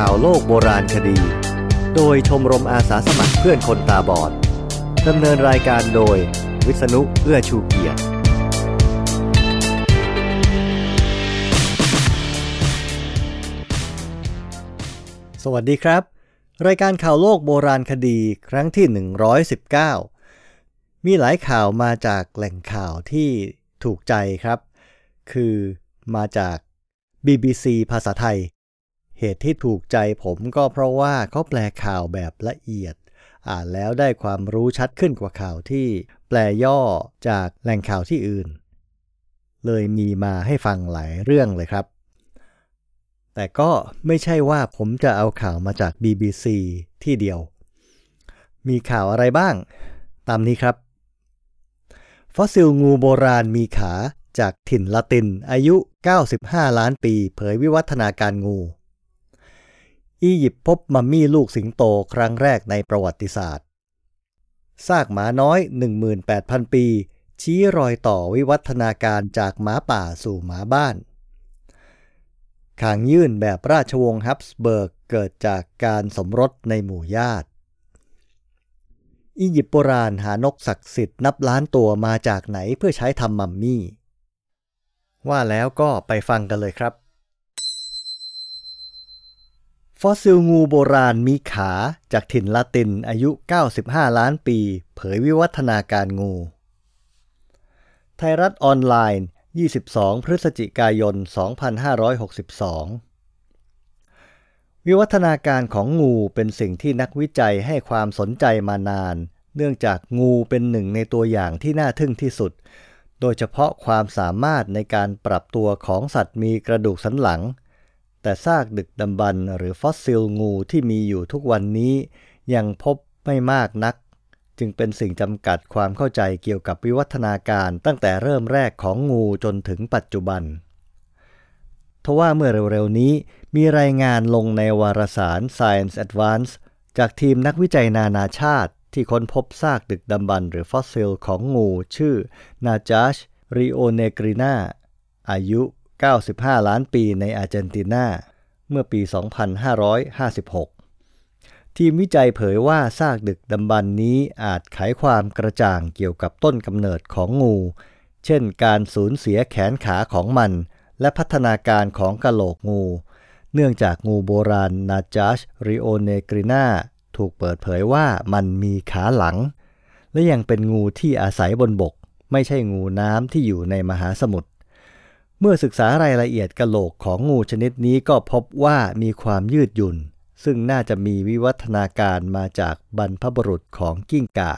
ข่าวโลกโบราณคดี โดยชมรมอาสาสมัครเพื่อนคนตาบอด ดำเนินรายการโดย วิษณุเอื้อชูเกียรติ สวัสดีครับ รายการข่าวโลกโบราณคดีครั้งที่ 119 มีหลายข่าวมาจากแหล่งข่าวที่ถูกใจครับ คือมาจาก BBC ภาษาไทย เหตุที่ถูกใจผมก็เพราะว่าเขาแปลข่าวแบบละเอียด อ่านแล้วได้ความรู้ชัดขึ้นกว่าข่าวที่แปลย่อจากแหล่งข่าวที่อื่น เลยมีมาให้ฟังหลายเรื่องเลยครับ แต่ก็ไม่ใช่ว่าผมจะเอาข่าวมาจาก BBC ที่เดียว มีข่าวอะไรบ้าง ตามนี้ครับ ฟอสซิลงูโบราณมีขาจากอาร์เจนตินาอายุ 95 ล้านปี เผยวิวัฒนาการงู อียิปต์พบมัมมี่ลูกสิงโตครั้งแรกในประวัติศาสตร์ ซากหมาน้อย 18,000 ปี ชี้รอยต่อวิวัฒนาการจากหมาป่าสู่หมาบ้านคางยื่นแบบราชวงศ์ฮับสเบิร์กเกิดจากการสมรสในหมู่ญาติ อียิปต์โบราณหานกศักดิ์สิทธิ์นับล้านตัวมาจากไหนเพื่อใช้ทำมัมมี่ ว่าแล้วก็ไปฟังกันเลยครับ ฟอสซิลงูโบราณมีขาจากถิ่นละตินอายุ 95 ล้านปี เผยวิวัฒนาการงู ไทยรัฐออนไลน์ 22 พฤศจิกายน 2562 วิวัฒนาการของงูเป็นสิ่งที่นักวิจัยให้ความสนใจมานาน เนื่องจากงูเป็นหนึ่งในตัวอย่างที่น่าทึ่งที่สุด โดยเฉพาะความสามารถในการปรับตัวของสัตว์มีกระดูกสันหลัง แต่ซากดึกดำบรรพ์หรือฟอสซิลงูที่มีอยู่ทุกวันนี้ยังพบไม่มากนัก จึงเป็นสิ่งจำกัดความเข้าใจเกี่ยวกับวิวัฒนาการตั้งแต่เริ่มแรกของงูจนถึงปัจจุบันทว่าเมื่อเร็วๆนี้มีรายงานลงในวารสาร Science Advance จากทีมนักวิจัยนานาชาติที่ค้นพบซากดึกดำบรรพ์หรือฟอสซิลของงูชื่อ Najash rionegrina อายุ 95 ล้านปีในอาร์เจนตินาเมื่อปี 2556 ทีมวิจัยเผยว่าซากดึกดำบรรพ์นี้อาจไขความกระจ่างเกี่ยวกับต้นกำเนิดของงู เช่นการสูญเสียแขนขาของมัน และพัฒนาการของกะโหลกงู เนื่องจากงูโบราณนาจัชริโอเนกรินาถูกเปิดเผยว่ามันมีขาหลัง และยังเป็นงูที่อาศัยบนบก ไม่ใช่งูน้ำที่อยู่ในมหาสมุทร เมื่อศึกษารายละเอียดกะโหลกของงูชนิดนี้ก็พบว่ามีความยืดหยุ่น ซึ่งน่าจะมีวิวัฒนาการมาจากบรรพบุรุษของกิ้งก่า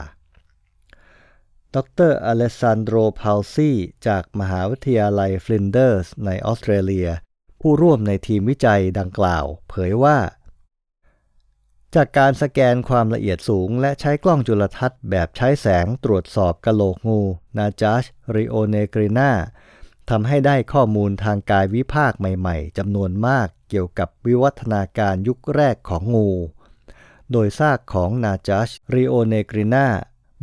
ดรอเลซานโดรพาลซีจากมหาวิทยาลัยฟลินเดอร์สในออสเตรเลีย ผู้ร่วมในทีมวิจัยดังกล่าว เผยว่า จากการสแกนความละเอียดสูง และใช้กล้องจุลทรรศน์แบบใช้แสงตรวจสอบกะโหลกงูนาจัชริโอเนกรินา ทำให้ได้ข้อมูลทางกายวิภาคใหม่ๆจำนวนมากเกี่ยวกับวิวัฒนาการยุคแรกของงู โดยซากของนาจัชริโอเนกรินา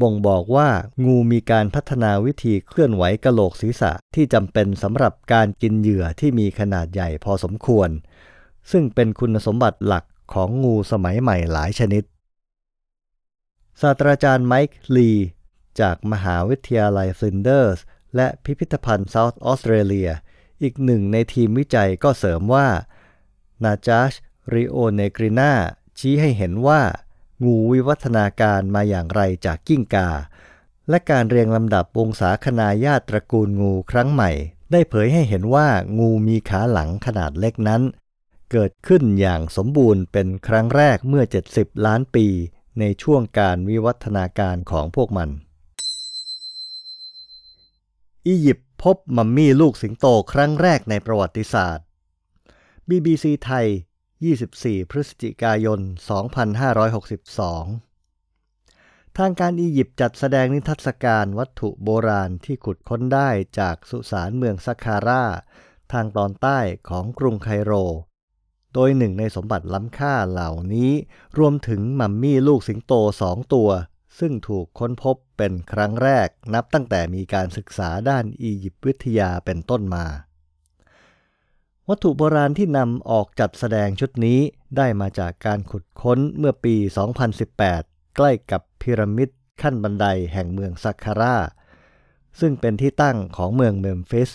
บ่งบอกว่างูมีการพัฒนาวิธีเคลื่อนไหวกะโหลกศีรษะที่จำเป็นสำหรับการกินเหยื่อที่มีขนาดใหญ่พอสมควร ซึ่งเป็นคุณสมบัติหลักของงูสมัยใหม่หลายชนิด ศาสตราจารย์ไมค์ลีจากมหาวิทยาลัยฟลินเดอร์ส และพิพิธภัณฑ์เซาท์ออสเตรเลีย อีกหนึ่งในทีมวิจัยก็เสริมว่า Najash rionegrinaชี้ให้เห็นว่า งูวิวัฒนาการมาอย่างไรจากกิ้งกา และการเรียงลำดับวงศาคณาญาติตระกูลงูครั้งใหม่ ได้เผยให้เห็นว่างูมีขาหลังขนาดเล็กนั้น เกิดขึ้นอย่างสมบูรณ์เป็นครั้งแรกเมื่อ 70 ล้านปี ในช่วงการวิวัฒนาการของพวกมัน อียิปต์พบมัมมี่ลูกสิงโตครั้งแรกในประวัติศาสตร์ BBC ไทย 24 พฤศจิกายน 2562 ทางการอียิปต์จัดแสดงนิทรรศการวัตถุโบราณที่ขุดค้นได้จากสุสานเมืองซักคารา ทางตอนใต้ของกรุงไคโร โดยหนึ่งในสมบัติล้ำค่าเหล่านี้ รวมถึงมัมมี่ลูกสิงโตสองตัว ซึ่งถูกค้นพบเป็นครั้งแรกนับตั้งแต่มีการศึกษาด้านอียิปต์วิทยาเป็นต้นมา วัตถุโบราณที่นำออกจัดแสดงชุดนี้ได้มาจากการขุดค้นเมื่อปี 2018 ใกล้กับพีระมิดขั้นบันไดแห่งเมืองซักคารา ซึ่งเป็นที่ตั้งของเมืองเมมฟิส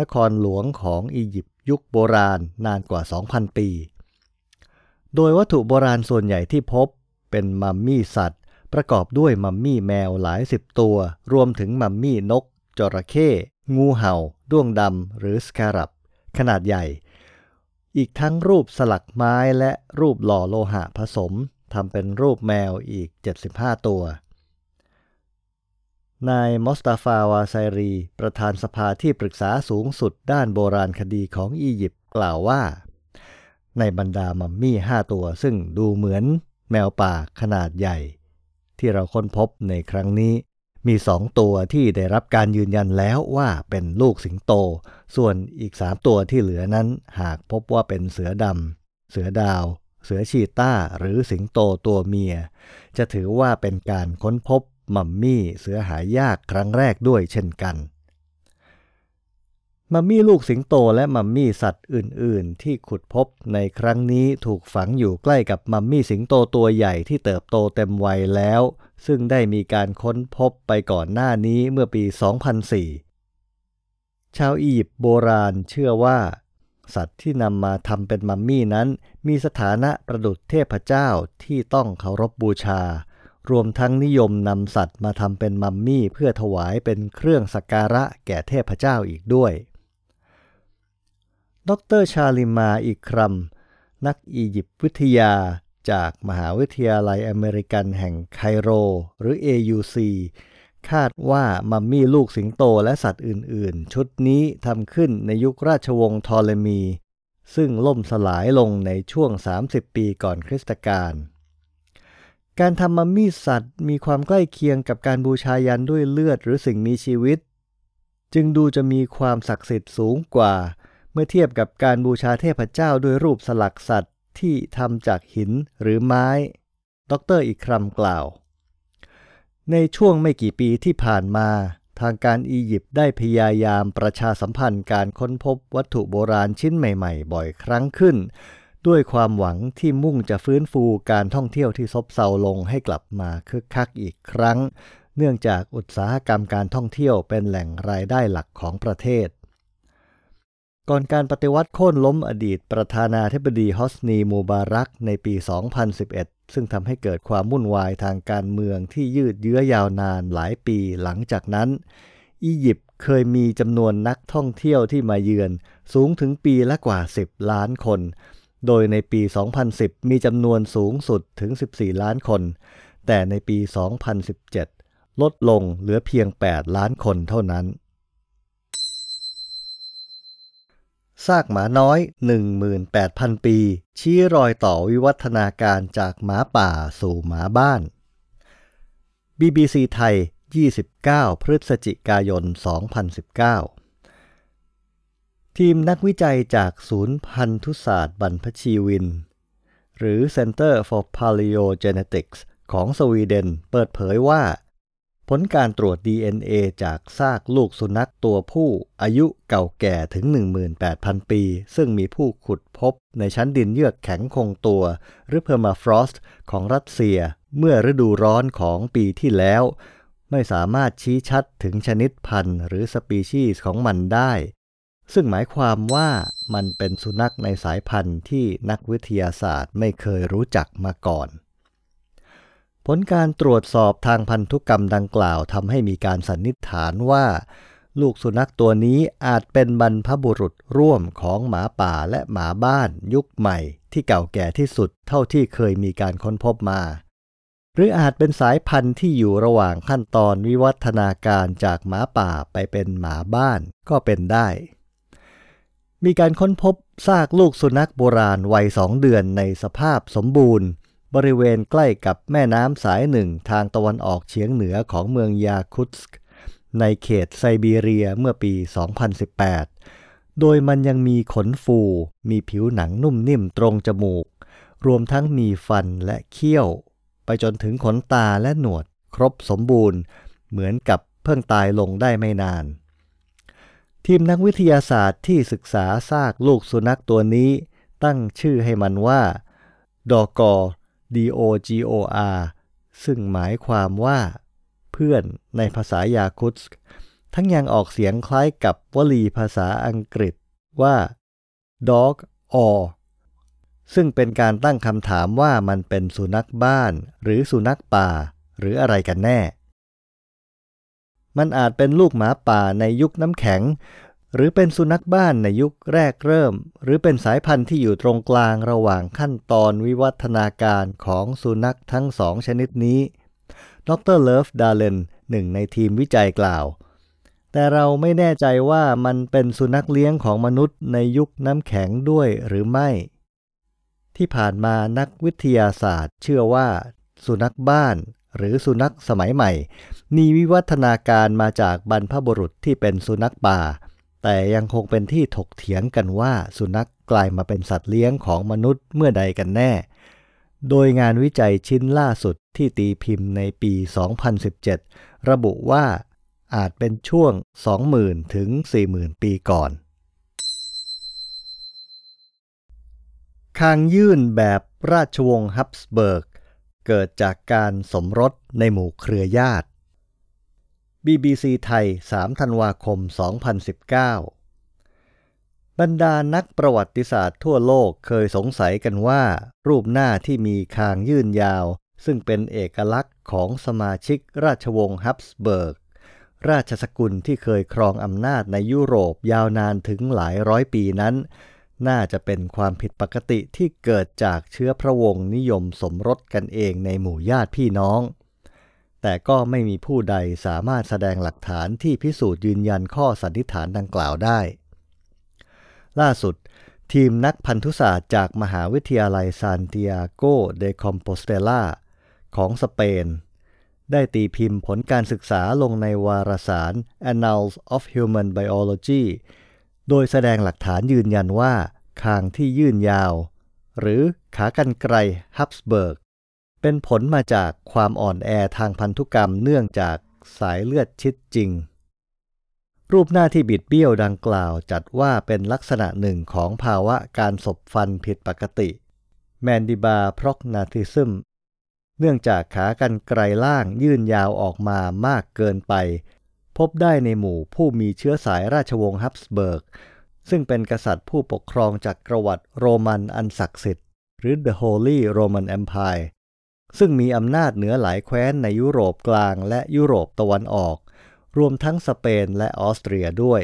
นครหลวงของอียิปต์ยุคโบราณนานกว่า 2,000 ปี โดยวัตถุโบราณส่วนใหญ่ที่พบเป็นมัมมี่สัตว์ ประกอบด้วยมัมมี่แมวหลายสิบตัว รวมถึงมัมมี่นก จระเข้ งูเห่า ด้วงดำหรือสคารับขนาดใหญ่ อีกทั้งรูปสลักไม้และรูปหล่อโลหะผสมทำเป็นรูปแมวอีก 75 ตัว นายมอสตาฟาวาไซรี ประธานสภาที่ปรึกษาสูงสุดด้านโบราณคดีของอียิปต์กล่าวว่า ในบรรดามัมมี่ห้าตัวซึ่งดูเหมือนแมวป่าขนาดใหญ่ ที่เราค้นพบในครั้งนี้ มีสองตัวที่ได้รับการยืนยันแล้วว่าเป็นลูกสิงโต ส่วนอีกสามตัวที่เหลือนั้น หากพบว่าเป็นเสือดำเสือดาว เสือชีต้าหรือสิงโตตัวเมีย จะถือว่าเป็นการค้นพบมัมมี่เสือหายากครั้งแรกด้วยเช่นกัน มัมมี่ลูกสิงโตและมัมมี่สัตว์อื่น ๆ ที่ขุดพบในครั้งนี้ถูกฝังอยู่ใกล้กับมัมมี่สิงโตตัวใหญ่ที่เติบโตเต็มวัยแล้ว ซึ่งได้มีการค้นพบไปก่อนหน้านี้เมื่อปี 2004 ชาวอียิปต์โบราณเชื่อว่า สัตว์ที่นำมาทำเป็นมัมมี่นั้น มีสถานะประดุจเทพเจ้าที่ต้องเคารพบบูชา รวมทั้งนิยมนำสัตว์มาทำเป็นมัมมี่เพื่อถวายเป็นเครื่องสักการะแก่เทพเจ้าอีกด้วย ดรชาลิมาอีกครัมนักอียิปต์วิทยาจากมหาวิทยาลัยอเมริกันแห่งไคโร หรือ AUC คาดว่ามัมมี่ลูกสิงโตและสัตว์อื่น ๆ ชุดนี้ทำขึ้นในยุคราชวงศ์ทอเลมี ซึ่งล่มสลายลงในช่วง 30 ปีก่อนคริสตกาลการทำมัมมี่สัตว์มีความใกล้เคียงกับการบูชายันด้วยเลือดหรือสิ่งมีชีวิต จึงดูจะมีความศักดิ์สิทธิ์สูงกว่า เมื่อเทียบกับการบูชาเทพเจ้าด้วยรูปสลักสัตว์ที่ทำจากหินหรือไม้ ดรอีกครำกล่าว ในช่วงไม่กี่ปีที่ผ่านมา ทางการอียิปต์ได้พยายามประชาสัมพันธ์การค้นพบวัตถุโบราณชิ้นใหม่ๆ บ่อยครั้งขึ้น ด้วยความหวังที่มุ่งจะฟื้นฟูการท่องเที่ยวที่ซบเซาลงให้กลับมาคึกคักอีกครั้ง เนื่องจากอุตสาหกรรมการท่องเที่ยวเป็นแหล่งรายได้หลักของประเทศ ก่อนการปฏิวัติโค่นล้มอดีตประธานาธิบดีฮอสนีมูบารักในปี 2011 ซึ่งทำให้เกิดความวุ่นวายทางการเมืองที่ยืดเยื้อยาวนานหลายปีหลังจากนั้น อียิปต์เคยมีจำนวนนักท่องเที่ยวที่มาเยือนสูงถึงปีละกว่า 10 ล้านคน โดยในปี 2010 มีจำนวนสูงสุดถึง 14 ล้านคน แต่ในปี 2017 ลดลงเหลือเพียง 8 ล้านคนเท่านั้น ซากหมาน้อย 18,000 ปี ชี้รอยต่อวิวัฒนาการจากหมาป่าสู่หมาบ้าน BBC ไทย 29 พฤศจิกายน 2019 ทีมนักวิจัยจากศูนย์พันธุศาสตร์บรรพชีวิน หรือ Center for Paleogenetics ของสวีเดนเปิดเผยว่า ผลการตรวจ DNA จากซากลูกสุนัขตัวผู้อายุเก่าแก่ถึง 18,000 ปี ซึ่งมีผู้ขุดพบในชั้นดินเยือกแข็งคงตัว หรือ permafrost ของรัสเซีย เมื่อฤดูร้อนของปีที่แล้ว ไม่สามารถชี้ชัดถึงชนิดพันธุ์ หรือสปีชีส์ของมันได้ ซึ่งหมายความว่ามันเป็นสุนัขในสายพันธุ์ที่นักวิทยาศาสตร์ไม่เคยรู้จักมาก่อน ผลการตรวจสอบทางพันธุกรรมดังกล่าวทำให้มีการสันนิษฐานว่า ลูกสุนัขตัวนี้อาจเป็นบรรพบุรุษร่วมของหมาป่าและหมาบ้าน ยุคใหม่ ที่เก่าแก่ที่สุดเท่าที่เคยมีการค้นพบมา หรืออาจเป็นสายพันธุ์ที่อยู่ระหว่างขั้นตอนวิวัฒนาการจากหมาป่าไปเป็นหมาบ้านก็เป็นได้ มีการค้นพบซากลูกสุนัขโบราณวัยสองเดือนในสภาพสมบูรณ์ บริเวณใกล้กับแม่น้ำสายหนึ่งทางตะวันออกเฉียงเหนือของเมืองยาคุตสกในเขตไซบีเรียเมื่อปี 2018 โดยมันยังมีขนฟู มีผิวหนังนุ่มนิ่มตรงจมูก รวมทั้งมีฟันและเขี้ยว ไปจนถึงขนตาและหนวดครบสมบูรณ์ เหมือนกับเพิ่งตายลงได้ไม่นาน ทีมนักวิทยาศาสตร์ที่ศึกษาซากลูกสุนัขตัวนี้ ตั้งชื่อให้มันว่า ดอกอ DOGOR ซึ่งหมายความว่า เพื่อนในภาษายาคุตสทั้งยังออกเสียงคล้ายกับวลีภาษาอังกฤษว่า dog or ซึ่งเป็นการตั้งคำถามว่ามันเป็นสุนัขบ้าน หรือสุนัขป่า หรืออะไรกันแน่ มันอาจเป็นลูกหมาป่าในยุคน้ำแข็ง หรือเป็นสุนัขบ้านในยุคแรกเริ่ม หรือเป็นสายพันธุ์ที่อยู่ตรงกลางระหว่างขั้นตอนวิวัฒนาการของสุนัขทั้งสองชนิดนี้ ดรเลิฟดาเลนหนึ่งในทีมวิจัยกล่าว แต่เราไม่แน่ใจว่ามันเป็นสุนัขเลี้ยงของมนุษย์ในยุคน้ำแข็งด้วยหรือไม่ ที่ผ่านมานักวิทยาศาสตร์ เชื่อว่า สุนัขบ้านหรือสุนัขสมัยใหม่ มีวิวัฒนาการมาจากบรรพบุรุษที่เป็นสุนัขป่า แต่ยังคงเป็นที่ถกเถียงกันว่าสุนัขกลายมาเป็นสัตว์เลี้ยงของมนุษย์เมื่อใดกันแน่ โดยงานวิจัยชิ้นล่าสุดที่ตีพิมพ์ในปี 2017 ระบุว่าอาจเป็นช่วง 20,000 ถึง 40,000 ปีก่อน คางยื่นแบบราชวงศ์ฮับสเบิร์ก เกิดจากการสมรสในหมู่เครือญาติ BBC ไทย 3 ธันวาคม 2019 บรรดานักประวัติศาสตร์ทั่วโลกเคยสงสัยกันว่า รูปหน้าที่มีคางยื่นยาว ซึ่งเป็นเอกลักษณ์ของสมาชิกราชวงศ์ฮับสเบิร์ก ราชสกุลที่เคยครองอำนาจในยุโรปยาวนานถึงหลายร้อยปีนั้น น่าจะเป็นความผิดปกติที่เกิดจากเชื้อพระวงศ์นิยมสมรสกันเองในหมู่ญาติพี่น้อง แต่ก็ไม่มีผู้ใดสามารถแสดงหลักฐานที่พิสูจน์ยืนยันข้อสันนิษฐานดังกล่าวได้ ล่าสุด ทีมนักพันธุศาสตร์จากมหาวิทยาลัยซานติอาโกเดคอมโปสเตลาของสเปน ได้ตีพิมพ์ผลการศึกษาลงในวารสาร Annals of Human Biology โดยแสดงหลักฐานยืนยันว่าคางที่ยื่นยาว หรือขากรรไกรฮับสเบิร์ก เป็นผลมาจากความอ่อนแอทางพันธุกรรมเนื่องจากสายเลือดชิดจริง รูปหน้าที่บิดเบี้ยวดังกล่าวจัดว่าเป็นลักษณะหนึ่งของภาวะการสบฟันผิดปกติแมนดิบาพรอกนาทิซึมเนื่องจากขากรรไกรล่างยื่นยาวออกมามากเกินไป พบได้ในหมู่ผู้มีเชื้อสายราชวงศ์ฮับสเบิร์ก ซึ่งเป็นกษัตริย์ผู้ปกครองจักรวรรดิโรมันอันศักดิ์สิทธิ์ หรือ The Holy Roman Empire ซึ่งมีอำนาจเหนือหลายแคว้นในยุโรปกลางและยุโรปตะวันออก รวมทั้งสเปนและออสเตรียด้วย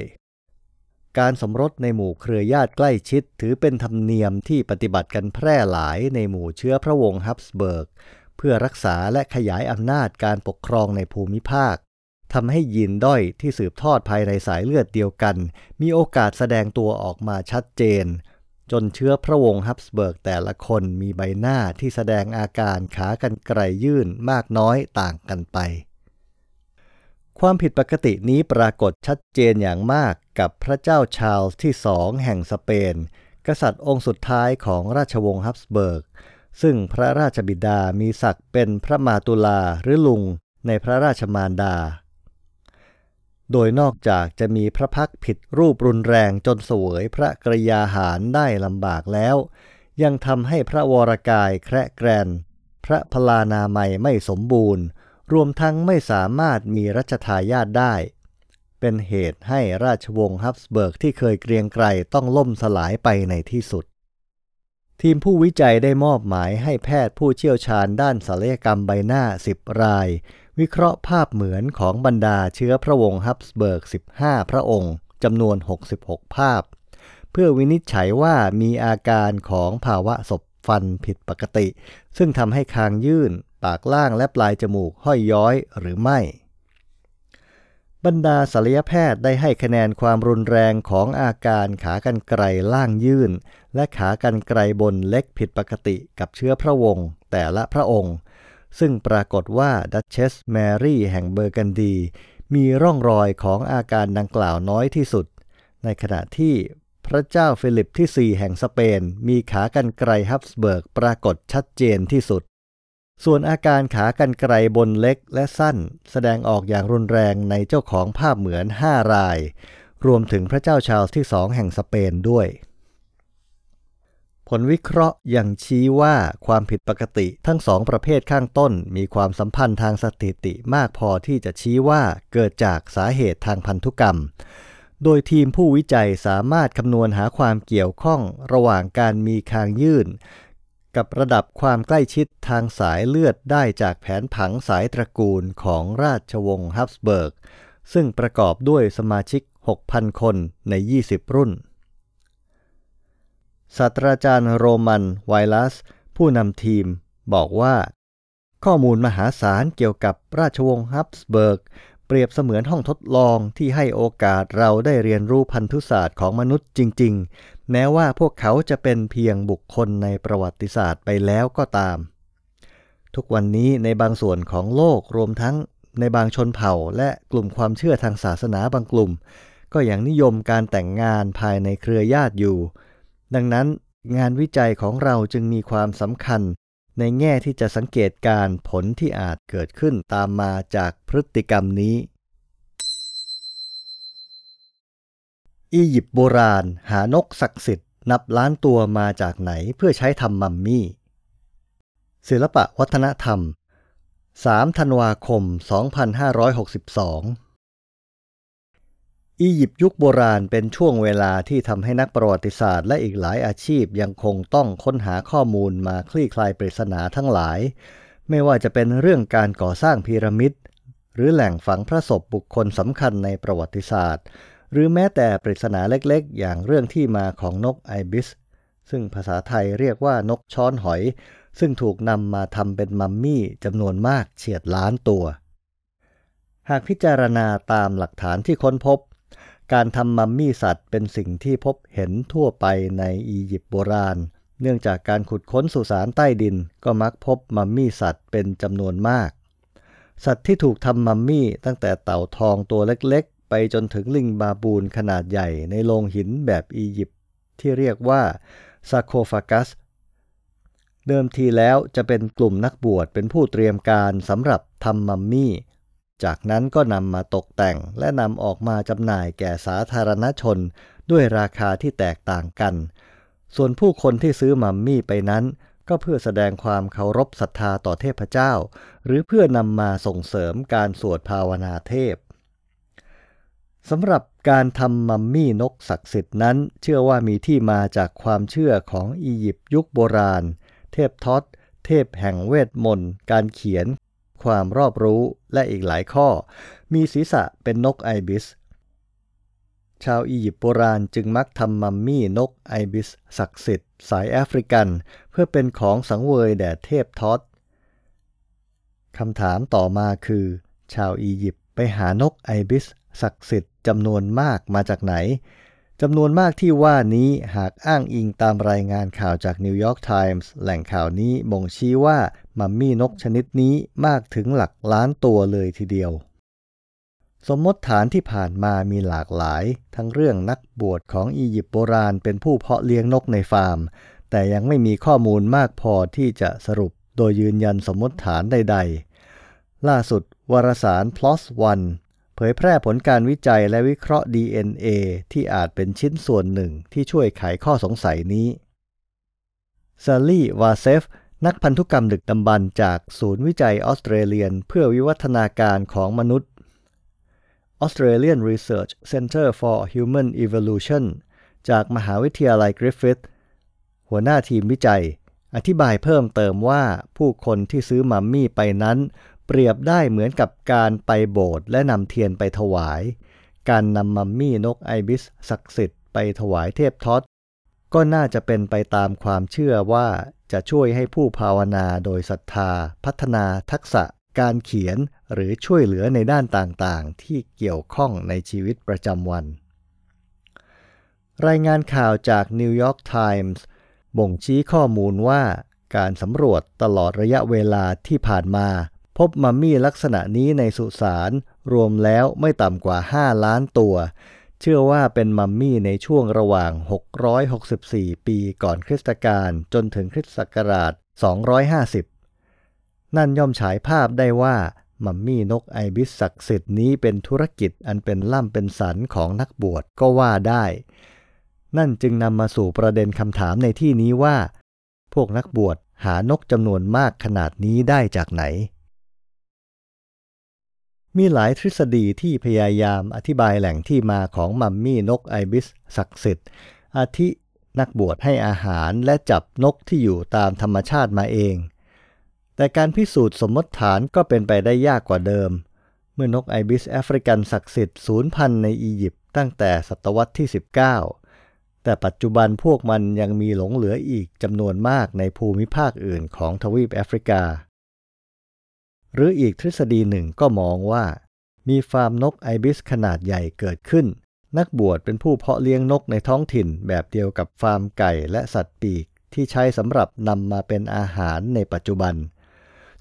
การสมรสในหมู่เครือญาติใกล้ชิดถือเป็นธรรมเนียมที่ปฏิบัติกันแพร่หลายในหมู่เชื้อพระวงศ์ฮับสเบิร์ก เพื่อรักษาและขยายอำนาจการปกครองในภูมิภาคทำให้ยีนด้อยที่สืบทอดภายในสายเลือดเดียวกัน มีโอกาสแสดงตัวออกมาชัดเจน จนเชื้อพระวงศ์ฮับสเบิร์กแต่ละคนมีใบหน้าที่แสดงอาการขากันไกลยื่นมากน้อยต่างกันไป ความผิดปกตินี้ปรากฏชัดเจนอย่างมากกับพระเจ้าชาลส์ที่สองแห่งสเปน กษัตริย์องค์สุดท้ายของราชวงศ์ฮับสเบิร์ก ซึ่งพระราชบิดามีศักดิ์เป็นพระมาตุลาหรือลุงในพระราชมารดา โดยนอกจากจะมีพระพักผิดรูปรุนแรงจนเสวยพระกรยาหารได้ลำบากแล้ว ยังทำให้พระวรกายแคระแกรน พระพลานามัยไม่สมบูรณ์ รวมทั้งไม่สามารถมีรัชทายาทได้ เป็นเหตุให้ราชวงศ์ฮับสเบิร์กที่เคยเกรียงไกรต้องล่มสลายไปในที่สุด ทีมผู้วิจัยได้มอบหมายให้แพทย์ผู้เชี่ยวชาญด้านศัลยกรรมใบหน้าสิบราย วิเคราะห์ภาพเหมือนของบรรดาเชื้อพระวงศ์ฮับสเบิร์ก 15 พระองค์จำนวน 66 ภาพ เพื่อวินิจฉัยว่ามีอาการของภาวะศพฟันผิดปกติ ซึ่งทำให้คางยื่น ปากล่างและปลายจมูกห้อยย้อยหรือไม่ บรรดาศัลยแพทย์ได้ให้คะแนนความรุนแรงของอาการขากรรไกรล่างยื่น และขากรรไกรบนเล็กผิดปกติกับเชื้อพระวงศ์แต่ละพระองค์ ซึ่งปรากฏว่าดัชเชสแมรี่แห่งเบอร์กันดี มีร่องรอยของอาการดังกล่าวน้อยที่สุด ในขณะที่พระเจ้าฟิลิปที่ 4 แห่งสเปน มีขากรรไกรฮับสเบิร์กปรากฏชัดเจนที่สุด ส่วนอาการขากันไกรบนเล็กและสั้น แสดงออกอย่างรุนแรงในเจ้าของภาพเหมือน 5 ราย รวมถึงพระเจ้าชาลส์ที่สองแห่งสเปนด้วย ผลวิเคราะห์ยังชี้ว่าความผิดปกติทั้งสองประเภทข้างต้น มีความสัมพันธ์ทางสถิติมากพอที่จะชี้ว่าเกิดจากสาเหตุทางพันธุกรรม โดยทีมผู้วิจัยสามารถคำนวณหาความเกี่ยวข้องระหว่างการมีคางยื่น กับระดับความใกล้ชิดทางสายเลือดได้จากแผนผังสายตระกูลของราชวงศ์ฮับสเบิร์ก ซึ่งประกอบด้วยสมาชิก 6,000 คนใน 20 รุ่น ศาสตราจารย์โรมันไวลัส ผู้นำทีม บอกว่า ข้อมูลมหาศาลเกี่ยวกับราชวงศ์ฮับสเบิร์ก เปรียบเสมือนห้องทดลองที่ให้โอกาสเราได้เรียนรู้พันธุศาสตร์ของมนุษย์จริง ๆ แม้ว่าพวกเขาจะเป็นเพียงบุคคลในประวัติศาสตร์ไปแล้วก็ตาม ทุกวันนี้ในบางส่วนของโลกรวมทั้งในบางชนเผ่าและกลุ่มความเชื่อทางศาสนาบางกลุ่ม ก็ยังนิยมการแต่งงานภายในเครือญาติอยู่ ดังนั้นงานวิจัยของเราจึงมีความสำคัญ ในแง่ที่จะสังเกตการผลที่อาจเกิดขึ้นตามมาจากพฤติกรรมนี้ อียิปต์โบราณหานกศักดิ์สิทธิ์นับล้านตัวมาจากไหนเพื่อใช้ทำมัมมี่ ศิลปะวัฒนธรรม 3 ธันวาคม 2562 อียิปต์ยุคโบราณเป็นช่วงเวลาที่ทำให้นักประวัติศาสตร์และอีกหลายอาชีพยังคงต้องค้นหาข้อมูลมาคลี่คลายปริศนาทั้งหลาย ไม่ว่าจะเป็นเรื่องการก่อสร้างพีระมิด หรือแหล่งฝังพระศพบุคคลสำคัญในประวัติศาสตร์ หรือแม้แต่ปริศนาเล็กๆ อย่างเรื่องที่มาของนกไอบิส ซึ่งภาษาไทยเรียกว่านกช้อนหอย ซึ่งถูกนำมาทำเป็นมัมมี่จำนวนมากเฉียดล้านตัว หากพิจารณาตามหลักฐานที่ค้นพบ การทำมัมมี่สัตว์เป็นสิ่งที่พบเห็นทั่วไปในอียิปต์โบราณ เนื่องจากการขุดค้นสุสานใต้ดินก็มักพบมัมมี่สัตว์เป็นจำนวนมาก สัตว์ที่ถูกทำมัมมี่ตั้งแต่เต่าทองตัวเล็กๆ ไปจนถึงลิงบาบูนขนาดใหญ่ในโลงหินแบบอียิปต์ที่เรียกว่าซาโคฟากัสเดิมทีแล้วจะเป็นกลุ่มนักบวชเป็นผู้เตรียมการสำหรับทำมัมมี่ จากนั้นก็นำมาตกแต่งและนำออกมาจำหน่ายแก่สาธารณชนด้วยราคาที่แตกต่างกัน ส่วนผู้คนที่ซื้อมัมมี่ไปนั้น ก็เพื่อแสดงความเคารพศรัทธาต่อเทพเจ้า หรือเพื่อนำมาส่งเสริมการสวดภาวนาเทพสำหรับการทำมัมมี่นกศักดิ์สิทธิ์นั้น เชื่อว่ามีที่มาจากความเชื่อของอียิปต์ยุคโบราณ เทพทอตเทพแห่งเวทมนต์ การเขียน ความรอบรู้และอีกหลายข้อ มีศีรษะเป็นนกไอบิส ชาวอียิปต์โบราณจึงมักทำมัมมี่นกไอบิส ศักดิ์สิทธิ์สายแอฟริกัน เพื่อเป็นของสังเวยแด่เทพทอตคำถามต่อมาคือ ชาวอียิปต์ไปหานกไอบิส ศักดิ์สิทธิ์จำนวนมากมาจากไหนจำนวนมากที่ว่านี้หากอ้างอิงตามรายงานข่าวจากนิวยอร์กไทมส์แหล่งข่าวนี้บ่งชี้ว่า มัมมี่นกชนิดนี้มากถึงหลักล้านตัวเลยทีเดียว สมมติฐานที่ผ่านมามีหลากหลาย ทั้งเรื่องนักบวชของอียิปต์โบราณเป็นผู้เพาะเลี้ยงนกในฟาร์ม แต่ยังไม่มีข้อมูลมากพอที่จะสรุปโดยยืนยันสมมติฐานใด ๆ ล่าสุดวารสาร PLOS ONE เผยแพร่ผลการวิจัยและวิเคราะห์ DNA ที่อาจเป็นชิ้นส่วนหนึ่งที่ช่วยไขข้อสงสัยนี้ซาลีวาเซฟ นักพันธุกรรมดึกดำบรรจากศูนย์วิจัยออสเตรเลียน เพื่อวิวัฒนาการของมนุษย์ Australian Research Center for Human Evolution จากมหาวิทยาลัยกริฟฟิธหัวหน้าทีมวิจัย อธิบายเพิ่มเติมว่าผู้คนที่ซื้อมัมมี่ไปนั้น เปรียบได้เหมือนกับการไปโบสถ์และนำเทียนไปถวาย การนำมัมมี่นกไอบิสศักดิ์สิทธิ์ไปถวายเทพทอตก็น่าจะเป็นไปตามความเชื่อว่า จะช่วยให้ผู้ภาวนาโดยศรัทธา พัฒนาทักษะ การเขียนหรือช่วยเหลือในด้านต่างๆ ที่เกี่ยวข้องในชีวิตประจำวัน รายงานข่าวจากนิวยอร์กไทมส์บ่งชี้ข้อมูลว่าการสำรวจตลอดระยะเวลาที่ผ่านมา พบมัมมี่ลักษณะนี้ในสุสานรวมแล้วไม่ต่ำกว่า 5 ล้านตัว เชื่อว่าเป็นมัมมี่ในช่วงระหว่าง 664 ปีก่อนคริสตกาลจนถึงคริสตศักราช 250 นั่นย่อมฉายภาพได้ว่ามัมมี่นกไอบิสศักดิ์สิทธิ์นี้เป็นธุรกิจอันเป็นล่ำเป็นสันของนักบวชก็ว่าได้ นั่นจึงนำมาสู่ประเด็นคำถามในที่นี้ว่า พวกนักบวชหานกจำนวนมากขนาดนี้ได้จากไหน มีหลายทฤษฎีที่พยายามอธิบายแหล่งที่มาของมัมมี่นกไอบิสศักดิ์สิทธิ์ อาทินักบวชให้อาหารและจับนกที่อยู่ตามธรรมชาติมาเอง แต่การพิสูจน์สมมติฐานก็เป็นไปได้ยากกว่าเดิม เมื่อนกไอบิสแอฟริกันศักดิ์สิทธิ์สูญพันธุ์ในอียิปต์ตั้งแต่ศตวรรษที่ 19 แต่ปัจจุบันพวกมันยังมีหลงเหลืออีกจำนวนมากในภูมิภาคอื่นของทวีปแอฟริกา หรืออีกทฤษฎีหนึ่งก็มองว่า มีฟาร์มนกไอบิสขนาดใหญ่เกิดขึ้น นักบวชเป็นผู้เพาะเลี้ยงนกในท้องถิ่นแบบเดียวกับฟาร์มไก่และสัตว์ปีกที่ใช้สำหรับนำมาเป็นอาหารในปัจจุบัน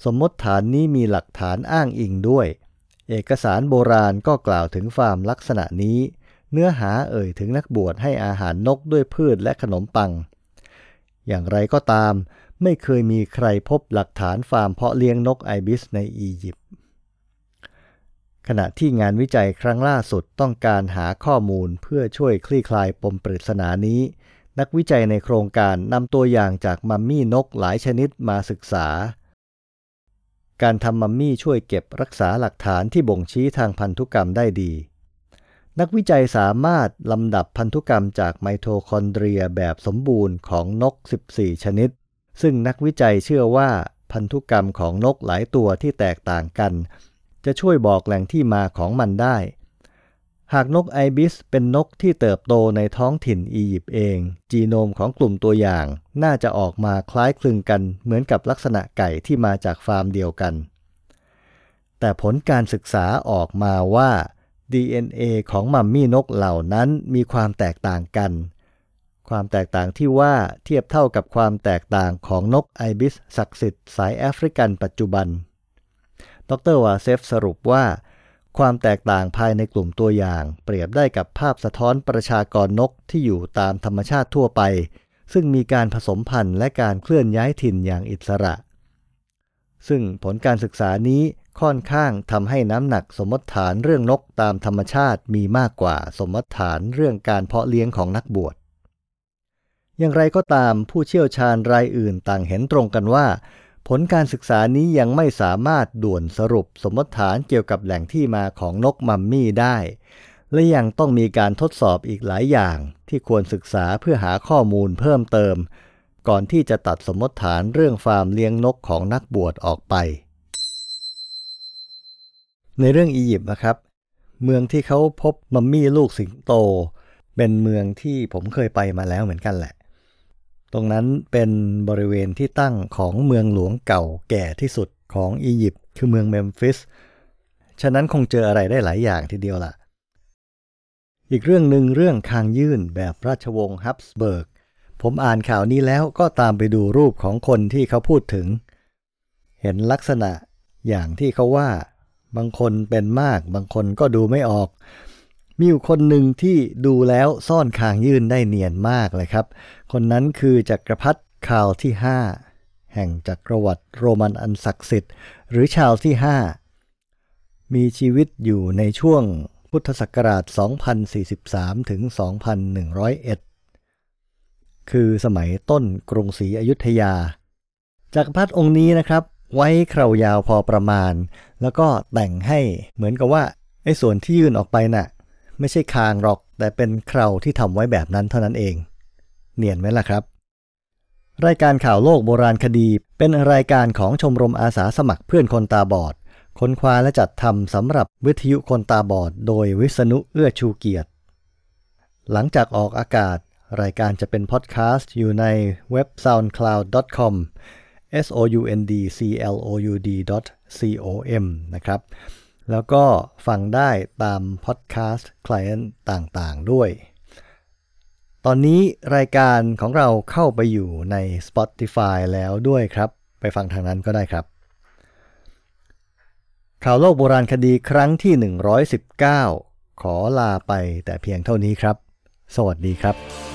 สมมติฐานนี้มีหลักฐานอ้างอิงด้วย เอกสารโบราณก็กล่าวถึงฟาร์มลักษณะนี้ เนื้อหาเอ่ยถึงนักบวชให้อาหารนกด้วยพืชและขนมปัง อย่างไรก็ตาม ไม่เคยมีใครพบหลักฐานฟาร์มเพาะเลี้ยงนกไอบิสในอียิปต์ ขณะที่งานวิจัยครั้งล่าสุดต้องการหาข้อมูลเพื่อช่วยคลี่คลายปมปริศนานี้ นักวิจัยในโครงการนำตัวอย่างจากมัมมี่นกหลายชนิดมาศึกษา การทำมัมมี่ช่วยเก็บรักษาหลักฐานที่บ่งชี้ทางพันธุกรรมได้ดี นักวิจัยสามารถลำดับพันธุกรรมจากไมโทคอนเดรียแบบสมบูรณ์ของนก 14 ชนิด ซึ่งนักวิจัยเชื่อว่าพันธุกรรมของนกหลายตัวที่แตกต่างกัน จะช่วยบอกแหล่งที่มาของมันได้ หากนกไอบิสเป็นนกที่เติบโตในท้องถิ่นอียิปต์เอง จีโนมของกลุ่มตัวอย่างน่าจะออกมาคล้ายคลึงกันเหมือนกับลักษณะไก่ที่มาจากฟาร์มเดียวกัน แต่ผลการศึกษาออกมาว่า DNA ของมัมมี่นกเหล่านั้นมีความแตกต่างกัน ความแตกต่างที่ว่าเทียบเท่ากับความแตกต่างของนกไอบิสศักดิ์สิทธิ์สายแอฟริกันปัจจุบัน ดรวาเซฟสรุปว่า ความแตกต่างภายในกลุ่มตัวอย่าง เปรียบได้กับภาพสะท้อนประชากรนกที่อยู่ตามธรรมชาติทั่วไป ซึ่งมีการผสมพันธุ์และการเคลื่อนย้ายถิ่นอย่างอิสระ ซึ่งผลการศึกษานี้ค่อนข้างทำให้น้ำหนักสมมติฐานเรื่องนกตามธรรมชาติมีมากกว่าสมมติฐานเรื่องการเพาะเลี้ยงของนักบวช อย่างไรก็ตามผู้เชี่ยวชาญรายอื่นต่างเห็นตรงกันว่า ผลการศึกษานี้ยังไม่สามารถด่วนสรุปสมมติฐานเกี่ยวกับแหล่งที่มาของนกมัมมี่ได้ และยังต้องมีการทดสอบอีกหลายอย่างที่ควรศึกษาเพื่อหาข้อมูลเพิ่มเติม ก่อนที่จะตัดสมมติฐานเรื่องฟาร์มเลี้ยงนกของนักบวชออกไป ในเรื่องอียิปต์นะครับ เมืองที่เขาพบมัมมี่ลูกสิงโตเป็นเมืองที่ผมเคยไปมาแล้วเหมือนกันแหละ ตรงนั้นเป็นบริเวณที่ตั้งของเมืองหลวงเก่าแก่ที่สุดของอียิปต์คือเมืองเมมฟิส ฉะนั้นคงเจออะไรได้หลายอย่างทีเดียวล่ะ อีกเรื่องหนึ่งเรื่องคางยื่นแบบราชวงศ์ฮับสเบิร์ก ผมอ่านข่าวนี้แล้วก็ตามไปดูรูปของคนที่เขาพูดถึง เห็นลักษณะอย่างที่เขาว่า บางคนเป็นมาก บางคนก็ดูไม่ออก มีอยู่คนหนึ่งที่ดูแล้วซ่อนคางยื่นได้เนียนมากเลยครับ คนนั้นคือจักรพรรดิคาลที่ 5 แห่งจักรวรรดิโรมันอันศักดิ์สิทธิ์ หรือชาวที่ 5 มีชีวิตอยู่ในช่วงพุทธศักราช 2043 ถึง 2101 คือสมัยต้นกรุงศรีอยุธยา จักรพรรดิองค์นี้นะครับ ไว้เคราวยาวพอประมาณ แล้วก็แต่งให้เหมือนกับว่าไอ้ส่วนที่ยื่นออกไปนะ่ะ ไม่ใช่คางหรอก แต่เป็นเคราที่ทำไว้แบบนั้นเท่านั้นเอง เนียนไหมล่ะครับ รายการข่าวโลกโบราณคดี เป็นรายการของชมรมอาสาสมัครเพื่อนคนตาบอด ค้นคว้าและจัดทำสำหรับวิทยุคนตาบอด โดยวิษณุเอื้อชูเกียรติ หลังจากออกอากาศ รายการจะเป็นพอดแคสต์อยู่ในเว็บ soundcloud.com s o u n d c l o u d com นะครับ แล้วก็ฟังได้ตามพอดแคสต์คลเอนต์ต่างๆ ด้วย ตอนนี้รายการของเราเข้าไปอยู่ใน Spotify แล้วด้วยครับ ไปฟังทางนั้นก็ได้ครับ ข่าวโลกโบราณคดีครั้งที่ 119 ขอลาไปแต่เพียงเท่านี้ครับ สวัสดีครับ